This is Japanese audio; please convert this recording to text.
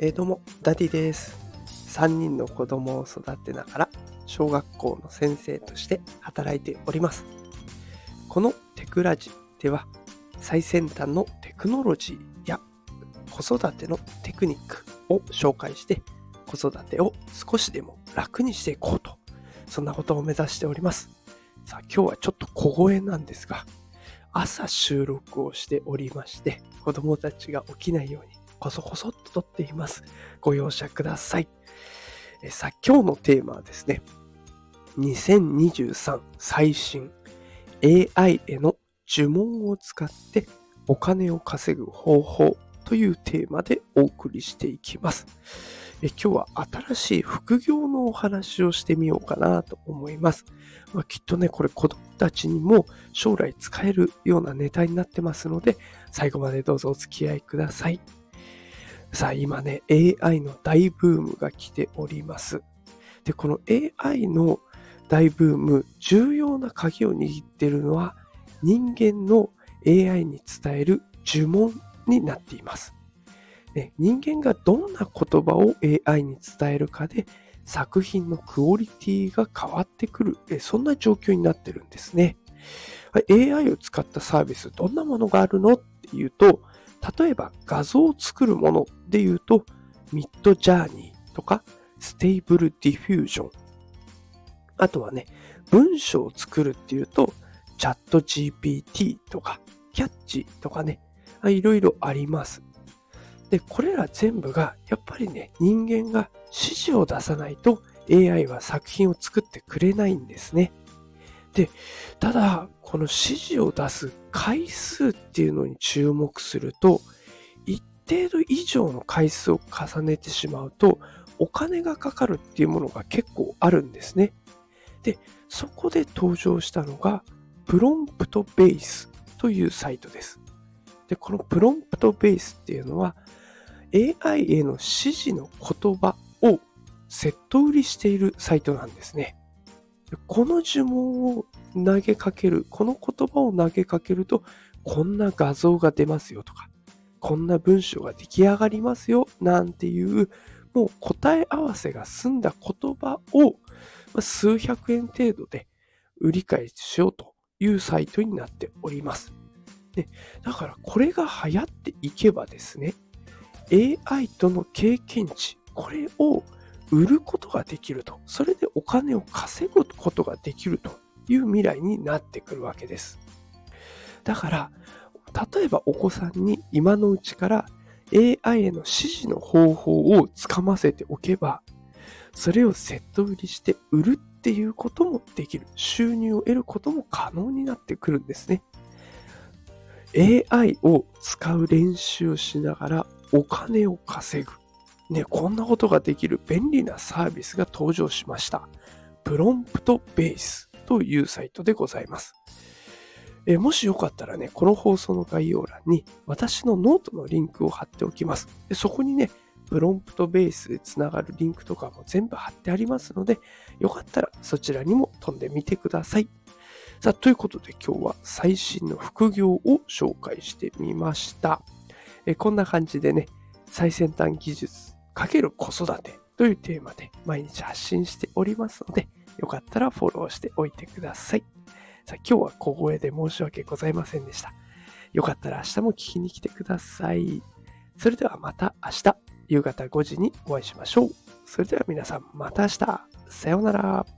えー、どうも、ダディです。3人の子供を育てながら、小学校の先生として働いております。このテクラジでは、最先端のテクノロジーや子育てのテクニックを紹介して、子育てを少しでも楽にしていこうと、そんなことを目指しております。さあ、今日はちょっと小声なんですが、朝収録をしておりまして、子供たちが起きないようにこそこそっと撮っています。ご容赦ください。えさあ、今日のテーマはですね、2023最新 AI への呪文を使ってお金を稼ぐ方法というテーマでお送りしていきます。え今日は新しい副業のお話をしてみようかなと思います。まあ、きっとね、これ子供たちにも将来使えるようなネタになってますので、最後までどうぞお付き合いください。さあ、今ね、AI の大ブームが来ております。で、この AI の大ブーム、重要な鍵を握っているのは、人間の AI に伝える呪文になっています。ね、人間がどんな言葉を AI に伝えるかで、作品のクオリティが変わってくる、そんな状況になってるんですね。AI を使ったサービス、どんなものがあるの？っていうと、例えば画像を作るもので言うと、 Midjourney とか、 Stable Diffusion。あとはね、文章を作るっていうと、 ChatGPT とか、 Catchy とかね、いろいろあります。で、これら全部が、やっぱりね、人間が指示を出さないと AI は作品を作ってくれないんですね。で、ただ、この指示を出す回数っていうのに注目すると、一定度以上の回数を重ねてしまうと、お金がかかるっていうものが結構あるんですね。で、そこで登場したのが、プロンプトベースというサイトです。で、このプロンプトベースっていうのは、AI への指示の言葉をセット売りしているサイトなんですね。この呪文を投げかける、この言葉を投げかけると、こんな画像が出ますよとか、こんな文章が出来上がりますよ、なんていう、もう答え合わせが済んだ言葉を数百円程度で売り買いしようというサイトになっております。でだからこれが流行っていけばですね、AI との経験値、これを売ることができると。それでお金を稼ぐことができるという未来になってくるわけです。だから、例えばお子さんに今のうちから AI への指示の方法をつかませておけば、それをセット売りして売るっていうこともできる。収入を得ることも可能になってくるんですね。AI を使う練習をしながらお金を稼ぐ。ね、こんなことができる便利なサービスが登場しました。 PromptBase というサイトでございます。えもしよかったらね、この放送の概要欄に私のノートのリンクを貼っておきます。でそこにね、 PromptBase でつながるリンクとかも全部貼ってありますので、よかったらそちらにも飛んでみてください。さあ、ということで今日は最新の副業を紹介してみました。えこんな感じでね、最先端技術かける子育てというテーマで毎日発信しておりますので、よかったらフォローしておいてください。さあ、今日は小声で申し訳ございませんでした。よかったら明日も聞きに来てください。それではまた明日、夕方5時にお会いしましょう。それでは皆さん、また明日。さようなら。